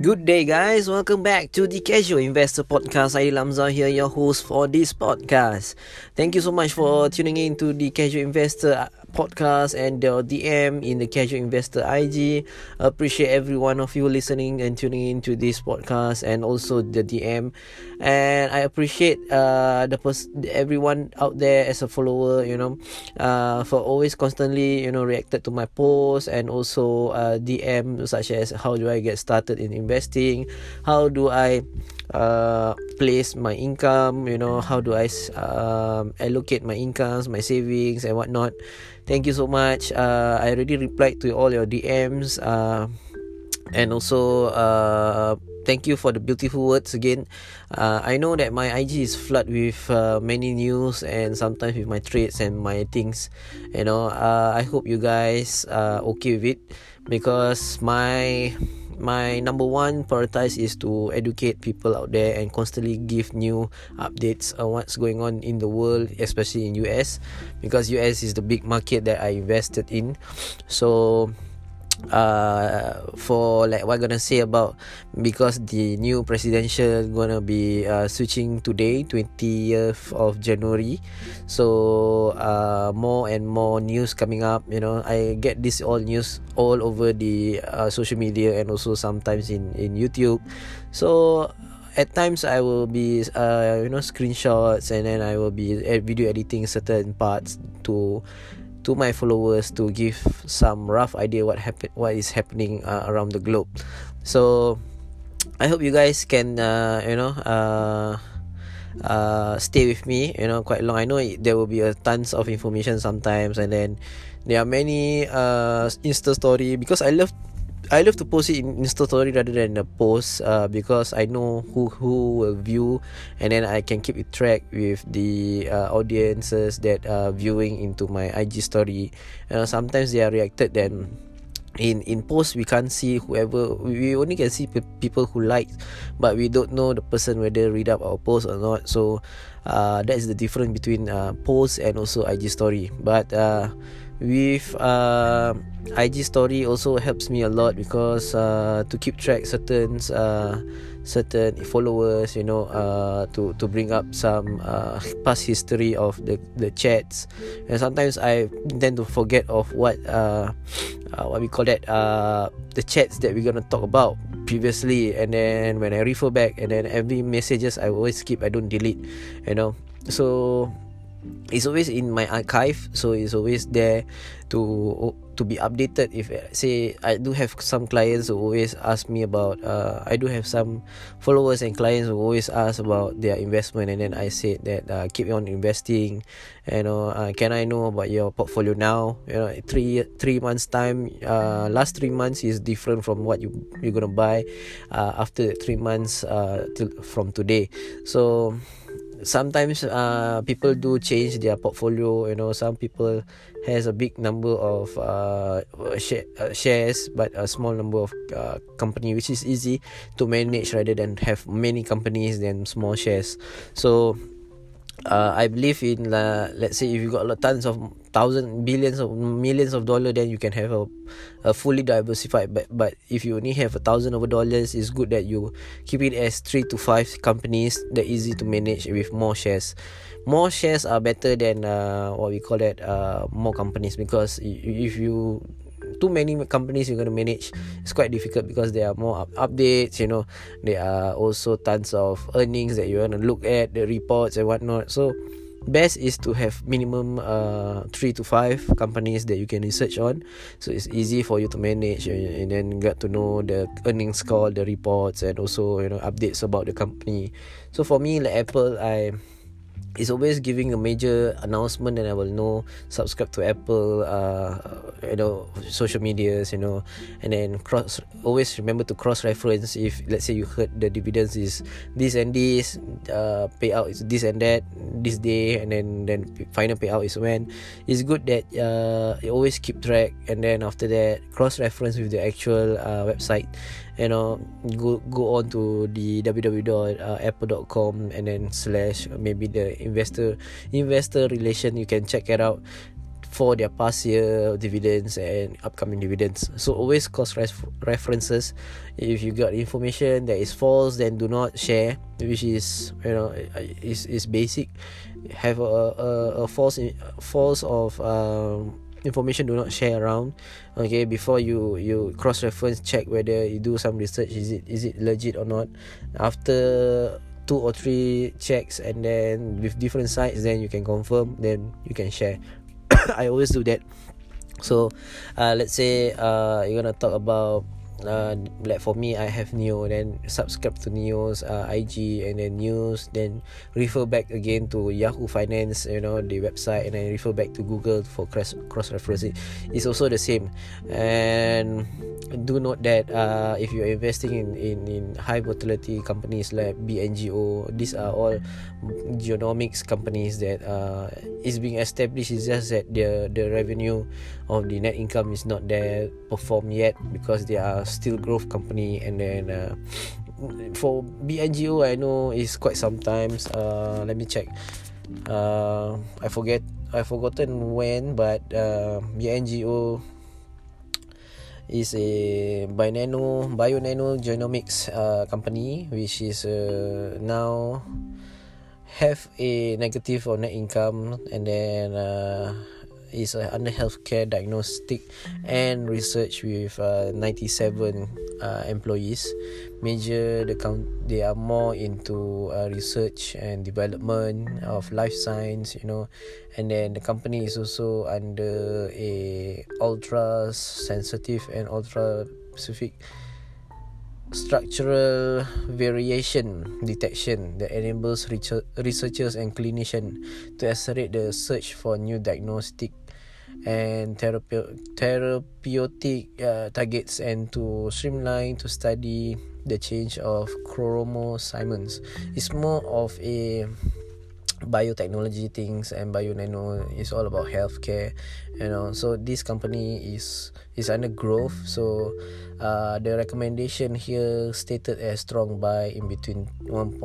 Good day, guys. Welcome back to the Casual Investor Podcast. Saya Lamza here, your host for this podcast. Thank you so much for tuning in to the Casual Investor podcast and the DM in the Casual Investor IG. Appreciate every one of you listening and tuning in to this podcast and also the DM. And I appreciate uh, the pers- everyone out there as a follower, you know, uh, for always constantly, you know, reacted to my posts and also uh, DM such as how do I get started in investing, how do I uh, place my income, you know, how do I um, allocate my incomes, my savings and whatnot. Thank you so much. Uh, I already replied to all your DMs. Uh, and also, uh, thank you for the beautiful words again. Uh, I know that my IG is flooded with uh, many news and sometimes with my trades and my things. You know, uh, I hope you guys are okay with it because my my number one prioritize is to educate people out there and constantly give new updates on what's going on in the world, especially in US, because US is the big market that I invested in. So uh for like what I'm gonna say about because the new presidential gonna be uh, switching today 20th of January. So uh more and more news coming up you know. I get this all news all over the uh, social media and also sometimes in in YouTube. So at times I will be uh you know screenshots and then I will be video editing certain parts to to my followers to give some rough idea what happen what is happening uh, around the globe. So i hope you guys can uh, you know uh, uh, stay with me you know quite long. I know there will be a tons of information sometimes and then there are many uh, insta story because i love I love to post it in Insta story rather than a post uh, because I know who who will view and then I can keep it track with the uh, audiences that are viewing into my IG story. Uh, sometimes they are reacted then in in post we can't see whoever we only can see pe- people who like but we don't know the person whether read up our post or not so uh, that is the difference between uh, post and also IG story but uh, with uh, IG story also helps me a lot because uh, to keep track certain uh, certain followers you know uh, to to bring up some uh, past history of the the chats. And sometimes I tend to forget of what uh, uh, what we call that uh, the chats that we're gonna talk about previously. And then when I refer back and then every messages I always keep I don't delete you know. So it's always in my archive so it's always there to to be updated. If say I do have some clients who always ask me about uh, I do have some followers and clients who always ask about their investment and then I said that uh, keep on investing. You know uh, can I know about your portfolio now? You know three three months time uh, last three months is different from what you you're gonna buy uh, after three months uh, to, from today. So sometimes uh, people do change their portfolio you know some people has a big number of uh, share, uh, shares but a small number of uh, company which is easy to manage rather than have many companies than small shares. So uh, I believe in uh, let's say if you got tons of thousand billions of millions of dollar then you can have a, a fully diversified but but if you only have a thousand over dollars it's good that you keep it as three to five companies that easy to manage with more shares. More shares are better than uh, what we call that uh, more companies because if you too many companies you're going to manage. It's quite difficult because there are more up- updates you know. There are also tons of earnings that you want to look at the reports and whatnot. So best is to have minimum uh, three to five companies that you can research on. So it's easy for you to manage and, and then get to know the earnings call the reports and also you know updates about the company. So for me like apple i is always giving a major announcement and I will know subscribe to Apple uh, you know social medias you know. And then cross always remember to cross reference if let's say you heard the dividends is this and this uh, payout is this and that this day and then then final payout is when. It's good that uh, you always keep track and then after that cross reference with the actual uh, website you know go go on to the www.apple.com and then slash maybe the investor investor relation you can check it out for their past year dividends and upcoming dividends. So always cross references. If you got information that is false, then do not share, which is you know is is basic. Have a a, a false false of um, information do not share around. Okay, before you you cross reference check whether you do some research is it is it legit or not. After two or three checks and then with different sites then you can confirm then you can share I always do that. So, uh, let's say uh, you're gonna talk about uh, like for me, I have Neo, then subscribe to Neo's uh, IG and then news, then refer back again to Yahoo Finance, you know, the website, and then refer back to Google for cross cross referencing. It's also the same, and do note that uh, if you're investing in, in in high volatility companies like BNGO, these are all genomics companies that uh, is being established. It's just that the the revenue of the net income is not there perform yet because they are still growth company and then uh, for BNGO I know is quite sometimes uh, let me check. Uh, I forget I forgotten when but uh, BNGO is a Binano Bio Nano Genomics uh, company which is uh, now have a negative or net income. And then uh, is uh, under healthcare diagnostic and research with uh, 97 uh, employees. Major the count they are more into uh, research and development of life science you know. And then the company is also under a ultra sensitive and ultra specific structural variation detection that enables researchers and clinicians to accelerate the search for new diagnostic and therapeutic uh, targets and to streamline to study the change of chromosomes. It's more of a biotechnology things and bio nano is all about healthcare you know. So this company is is under growth. So uh, the recommendation here stated as strong buy in between 1.2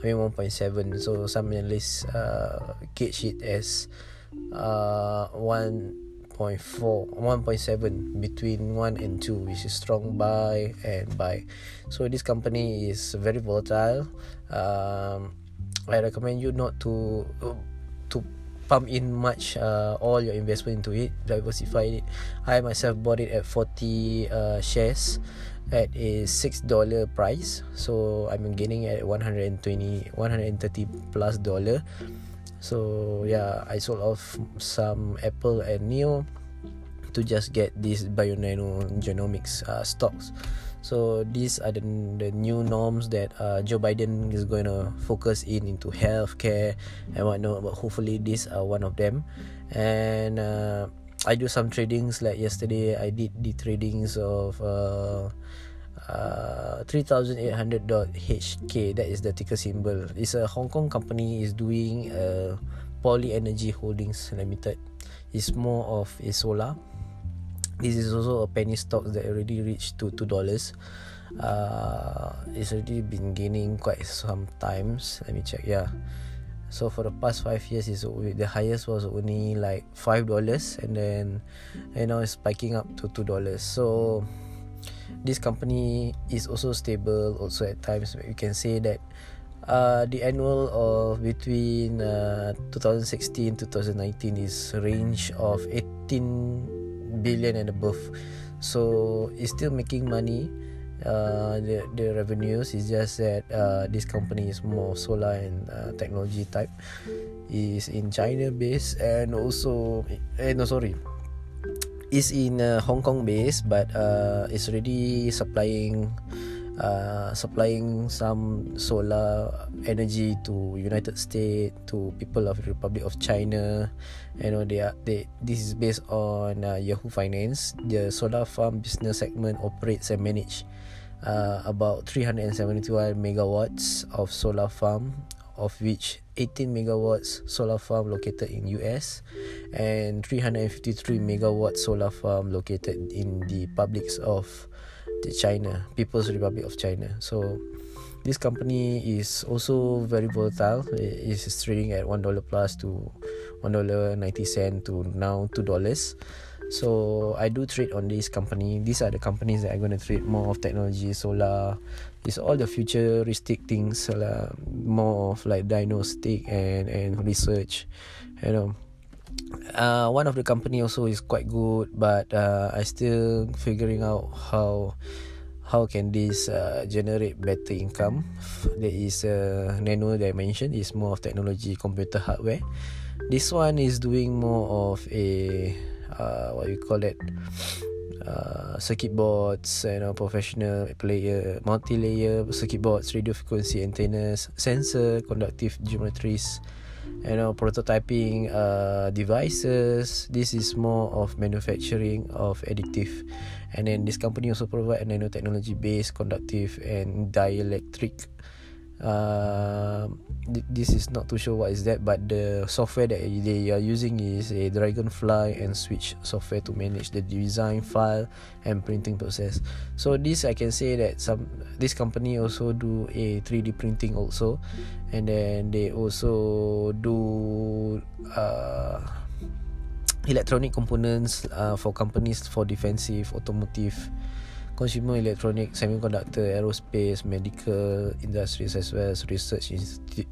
I mean 1.7 so some analysts uh, gauge it as uh, 1.4 1.7 between 1 and 2 which is strong buy and buy so this company is very volatile. Um, I recommend you not to to pump in much uh, all your investment into it diversify it. I myself bought it at 40 uh, shares at a six dollar price. So I'm gaining at 120 130 plus dollar. So yeah I sold off some Apple and Neo to just get these Bionano genomics uh, stocks So these are the, the new norms that uh, Joe Biden is going to focus in into healthcare and whatnot. But hopefully these are one of them. And uh, I do some tradings like yesterday. I did the tradings of uh, uh, 3800.HK. That is the ticker symbol. It's a Hong Kong company is doing uh, Poly Energy Holdings Limited. It's more of a solar this is also a penny stock that already reached to two dollars. Uh it's already been gaining quite some times. Let me check yeah. So for the past five years is the highest was only like five dollars and then you know it's spiking up to two dollars. So this company is also stable also at times you can say that uh, the annual of between uh, 2016 2019 is range of 18 billion and above. So it's still making money. Uh, the the revenues is just that uh, this company is more solar and uh, technology type. Is in China based and also eh no sorry. Is in uh, Hong Kong based but uh, it's already supplying uh, supplying some solar energy to United States to people of the Republic of China. You know they are they this is based on uh, Yahoo Finance. The solar farm business segment operates and manage uh, about 371 megawatts of solar farm of which 18 megawatts solar farm located in US and 353 megawatt solar farm located in the publics of the China People's Republic of China so this company is also very volatile. It is trading at one dollar plus to one dollar ninety cent to now two dollars. So I do trade on this company. These are the companies that I'm going to trade more of technology, solar. It's all the futuristic things, uh, more of like diagnostic and and research. You know, uh, one of the company also is quite good, but uh, I still figuring out how how can this uh, generate better income. There is a uh, nano dimension is more of technology, computer hardware. This one is doing more of a uh, what you call it uh, circuit boards you know professional player multi-layer circuit boards radio frequency antennas sensor conductive geometries you know prototyping uh, devices. This is more of manufacturing of additive. And then this company also provide nanotechnology based conductive and dielectric uh, this is not too sure what is that but the software that they are using is a dragonfly and switch software to manage the design file and printing process. So this i can say that some this company also do a 3d printing also. And then they also do uh, electronic components uh, for companies for defensive automotive consumer electronic, semiconductor, aerospace, medical industries as well as research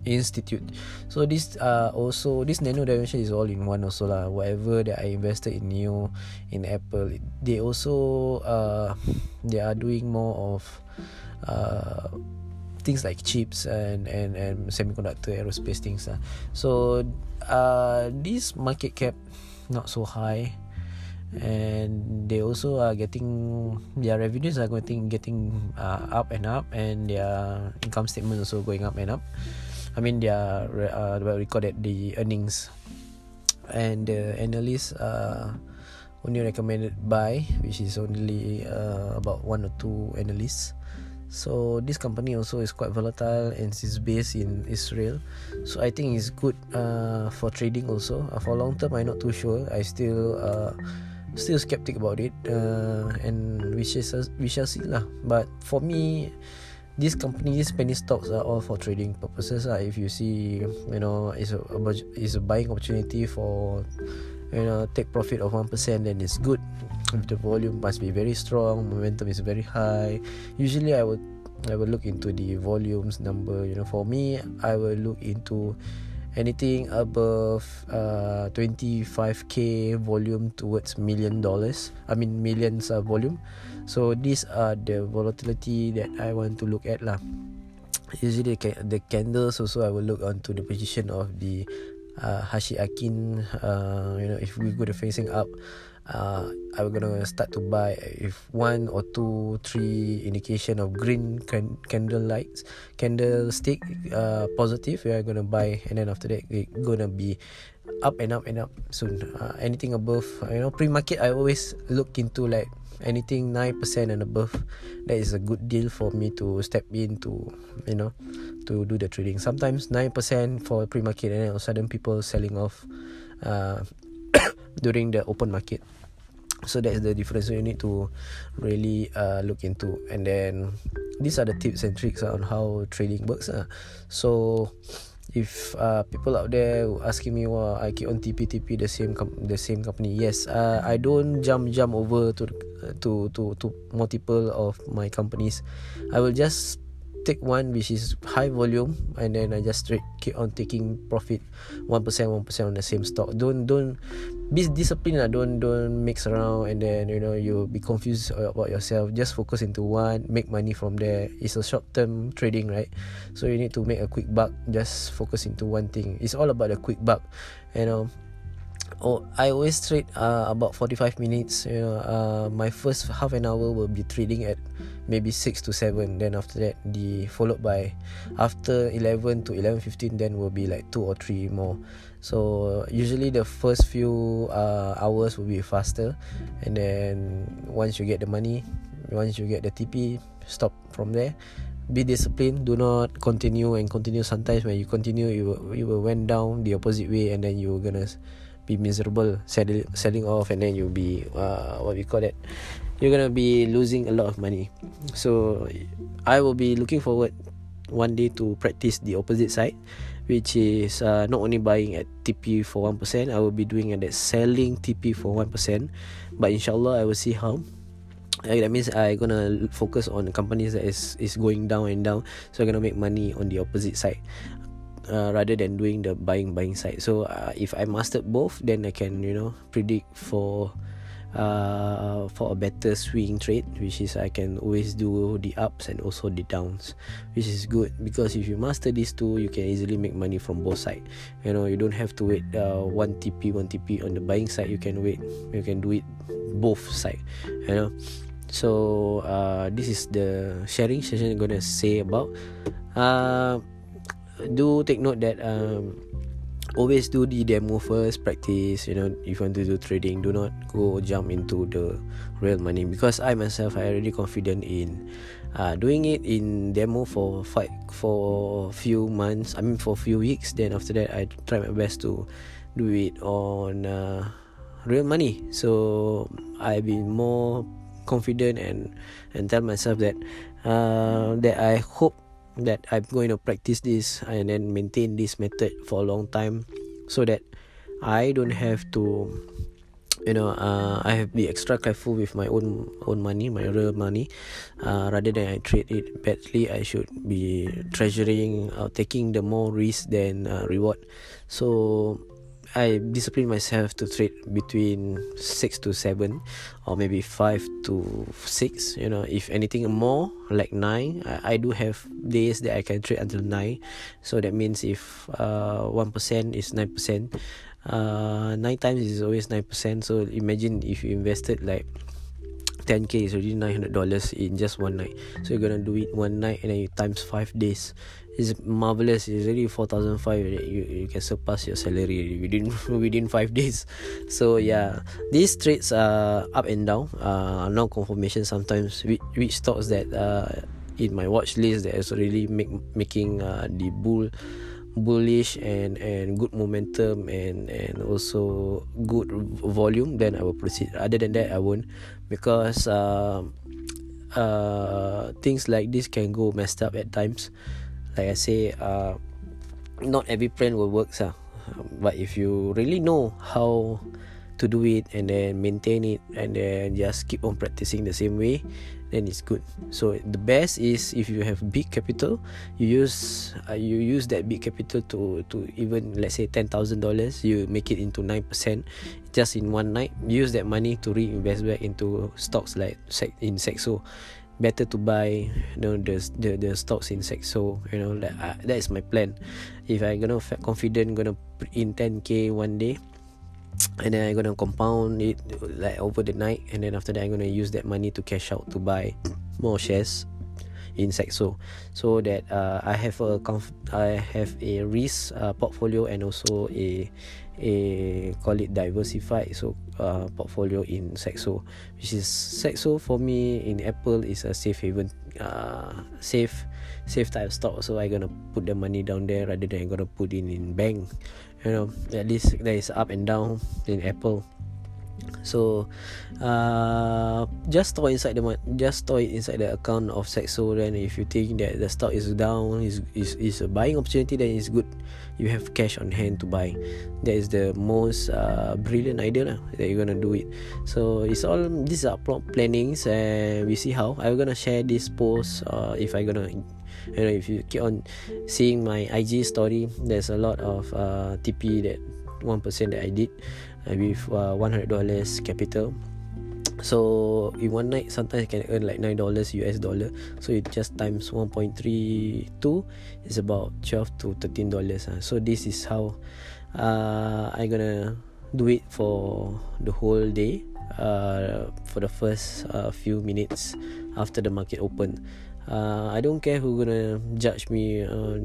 institute. So this uh also this nano dimension is all in one also lah. Whatever that I invested in Neo, in Apple, they also uh they are doing more of uh things like chips and and and semiconductor aerospace things lah. So uh this market cap not so high and they also are getting their revenues are getting getting uh, up and up and their income statement also going up and up i mean uh, what we call it the earnings and the analysts uh, only recommended buy which is only uh, about one or two analysts so this company also is quite volatile and is based in Israel. So I think it's good uh, for trading also. Uh, for long term, I'm not too sure. I still uh, still skeptic about it uh, and we shall we shall see lah. But for me these companies penny stocks are all for trading purposes lah. If you see you know it's a it's a buying opportunity for you know take profit of 1% then it's good. The volume must be very strong momentum is very high usually i would i will look into the volumes number you know. For me i will look into anything above uh 25k volume towards million dollars. I mean millions of volume. So these are the volatility that i want to look at lah. Usually the candles also i will look onto the position of the uh, hashi akin uh, you know if we go to facing up uh, I'm gonna start to buy if one or two, three indication of green can- candle lights, candlestick uh, positive. We are gonna buy, and then after that, we gonna be up and up and up soon. Uh, anything above, you know, pre-market, I always look into like anything nine percent and above. That is a good deal for me to step in to, you know, to do the trading. Sometimes nine percent for pre-market, and then all of a sudden people selling off. Uh, during the open market. So that's the difference. You need to really uh, look into. And then these are the tips and tricks on how trading works uh. so if uh, people out there asking me well I keep on TP TP the same com- the same company yes uh, I don't jump jump over to to to to multiple of my companies. I will just take one which is high volume and then I just straight keep on taking profit 1% 1% on the same stock. Don't don't be disciplined lah. Don't don't mix around and then you know you be confused about yourself. Just focus into one make money from there. It's a short term trading right? So you need to make a quick buck. Just focus into one thing. It's all about the quick buck. You know oh I always trade uh, about 45 minutes you know uh, my first half an hour will be trading at maybe 6 to 7 then after that the followed by after 11 to 11:15 then will be like 2 or 3 more. So usually the first few uh, hours will be faster. And then once you get the money once you get the TP stop from there. Be disciplined. Do not continue and continue. Sometimes when you continue you will, you will went down the opposite way and then you're gonna be miserable selling selling off and then you'll be uh, what we call that you're gonna be losing a lot of money. So i will be looking forward one day to practice the opposite side which is uh, not only buying at TP for 1% I will be doing at that selling TP for 1% but inshallah I will see how. Uh, that means I gonna focus on companies that is is going down and down. So I'm gonna make money on the opposite side uh, rather than doing the buying buying side. So uh, if I mastered both then I can you know predict for uh, for a better swing trade which is I can always do the ups and also the downs which is good. Because if you master these two you can easily make money from both side. You know you don't have to wait uh, one TP one TP on the buying side. You can wait you can do it both side you know. So uh, this is the sharing session I'm gonna say about. Uh, do take note that um, always do the demo first practice you know if you want to do trading do not go jump into the real money. Because i myself i already confident in uh, doing it in demo for five for few months i mean for few weeks. Then after that i try my best to do it on uh, real money. So i've been more confident and and tell myself that uh, that i hope that I'm going to practice this and then maintain this method for a long time so that I don't have to you know uh, I have be extra careful with my own own money my real money. Uh, rather than I trade it badly I should be treasuring or taking the more risk than uh, reward. So I discipline myself to trade between six to seven, or maybe five to six. You know, if anything more like nine, I, I do have days that I can trade until nine. So that means if uh one percent is nine percent, uh nine times is always nine percent. So imagine if you invested like 10k is already 900 dollars in just one night so you're gonna do it one night and then you times five days it's marvelous. It's already four thousand five. You you can surpass your salary within within five days. So yeah, these trades are up and down. Uh, no confirmation sometimes. Which, which stocks that uh in my watch list that is really make making uh the bull bullish and and good momentum and and also good volume then i will proceed other than that i won't because uh, uh things like this can go messed up at times like I say, uh, not every plan will work, sir. But if you really know how to do it and then maintain it and then just keep on practicing the same way, then it's good. So the best is if you have big capital, you use uh, you use that big capital to to even let's say ten thousand dollars, you make it into nine percent just in one night. Use that money to reinvest back into stocks like in Sexo better to buy you know the the, the stocks in Sexo you know that uh, that is my plan if I gonna confident gonna in 10k one day and then I'm gonna compound it like over the night. And then after that I'm gonna use that money to cash out to buy more shares in Sexo so that uh, I have a comf- I have a risk uh, portfolio and also a a call it diversified so uh, portfolio in Sexo which is Sexo for me in Apple is a safe haven uh, safe safe type stock. So I gonna put the money down there rather than I gonna put it in bank you know at least there is up and down in Apple So uh, just store inside the just store it inside the account of Sexo. Then if you think that the stock is down, is is is a buying opportunity, then it's good. You have cash on hand to buy. That is the most uh, brilliant idea lah, that you're gonna do it. So it's all these are plannings, and we see how. I'm gonna share this post. Uh, if I gonna you know if you keep on seeing my IG story, there's a lot of uh, TP that one percent that I did with uh, $100 capital. So in one night sometimes you can earn like $9 US dollar. So it just times 1.32 is about 12 to 13 dollars uh. so this is how uh, I'm gonna do it for the whole day uh, for the first uh, few minutes after the market open. Uh, I don't care who gonna judge me uh,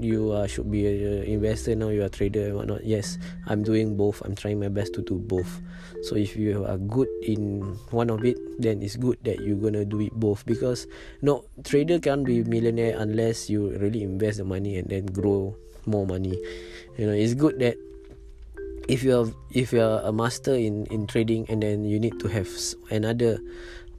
you uh, should be a investor now you are trader and whatnot. Yes i'm doing both. I'm trying my best to do both. So if you are good in one of it then it's good that you're gonna do it both. Because no trader can't be millionaire unless you really invest the money and then grow more money. You know it's good that if you're if you're a master in in trading and then you need to have another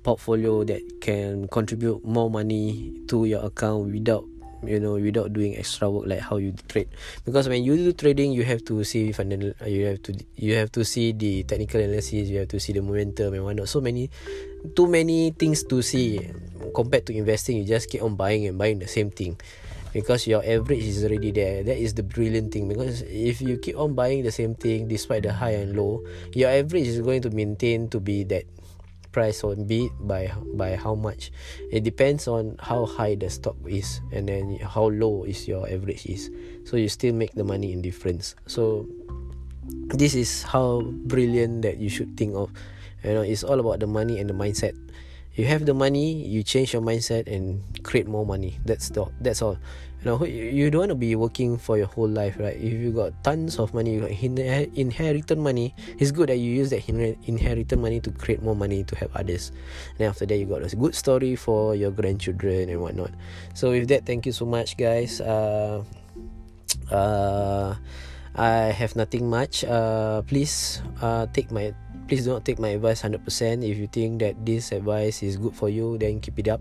portfolio that can contribute more money to your account without you know without doing extra work like how you trade. Because when you do trading you have to see fundamental you have to you have to see the technical analysis you have to see the momentum and whatnot. So many too many things to see. Compared to investing you just keep on buying and buying the same thing. Because your average is already there. That is the brilliant thing. Because if you keep on buying the same thing despite the high and low your average is going to maintain to be that price or be by by how much. It depends on how high the stock is and then how low is your average is. So you still make the money in difference. So this is how brilliant that you should think of. You know it's all about the money and the mindset. You have the money you change your mindset and create more money. That's the that's all you know you don't want to be working for your whole life right? If you got tons of money you got inherited money it's good that you use that inherited money to create more money to help others. And after that you got a good story for your grandchildren and whatnot. So with that thank you so much guys. Uh uh I have nothing much. Uh, please uh, take my please do not take my advice 100%. If you think that this advice is good for you, then keep it up.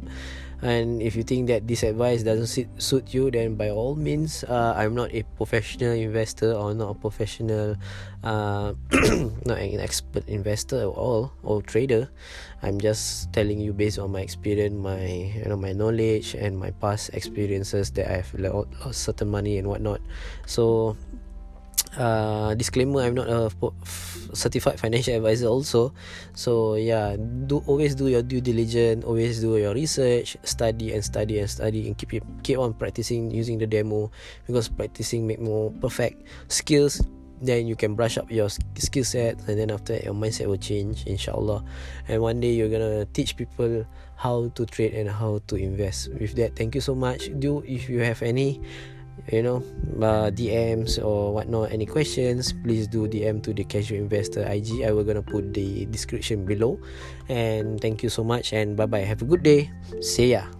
And if you think that this advice doesn't suit, suit you, then by all means, uh, I'm not a professional investor or not a professional, uh, not an expert investor at all or trader. I'm just telling you based on my experience, my you know my knowledge and my past experiences that I've lost certain money and whatnot. So uh, disclaimer i'm not a certified financial advisor also. So yeah do always do your due diligence always do your research study and study and study and keep keep on practicing using the demo because practicing make more perfect skills. Then you can brush up your skill set and then after that your mindset will change inshallah. And one day you're gonna teach people how to trade and how to invest. With that thank you so much. Do if you have any you know uh, DMs or whatnot. Any questions please do DM to the casual investor IG I will gonna put the description below. And thank you so much and bye bye have a good day. See ya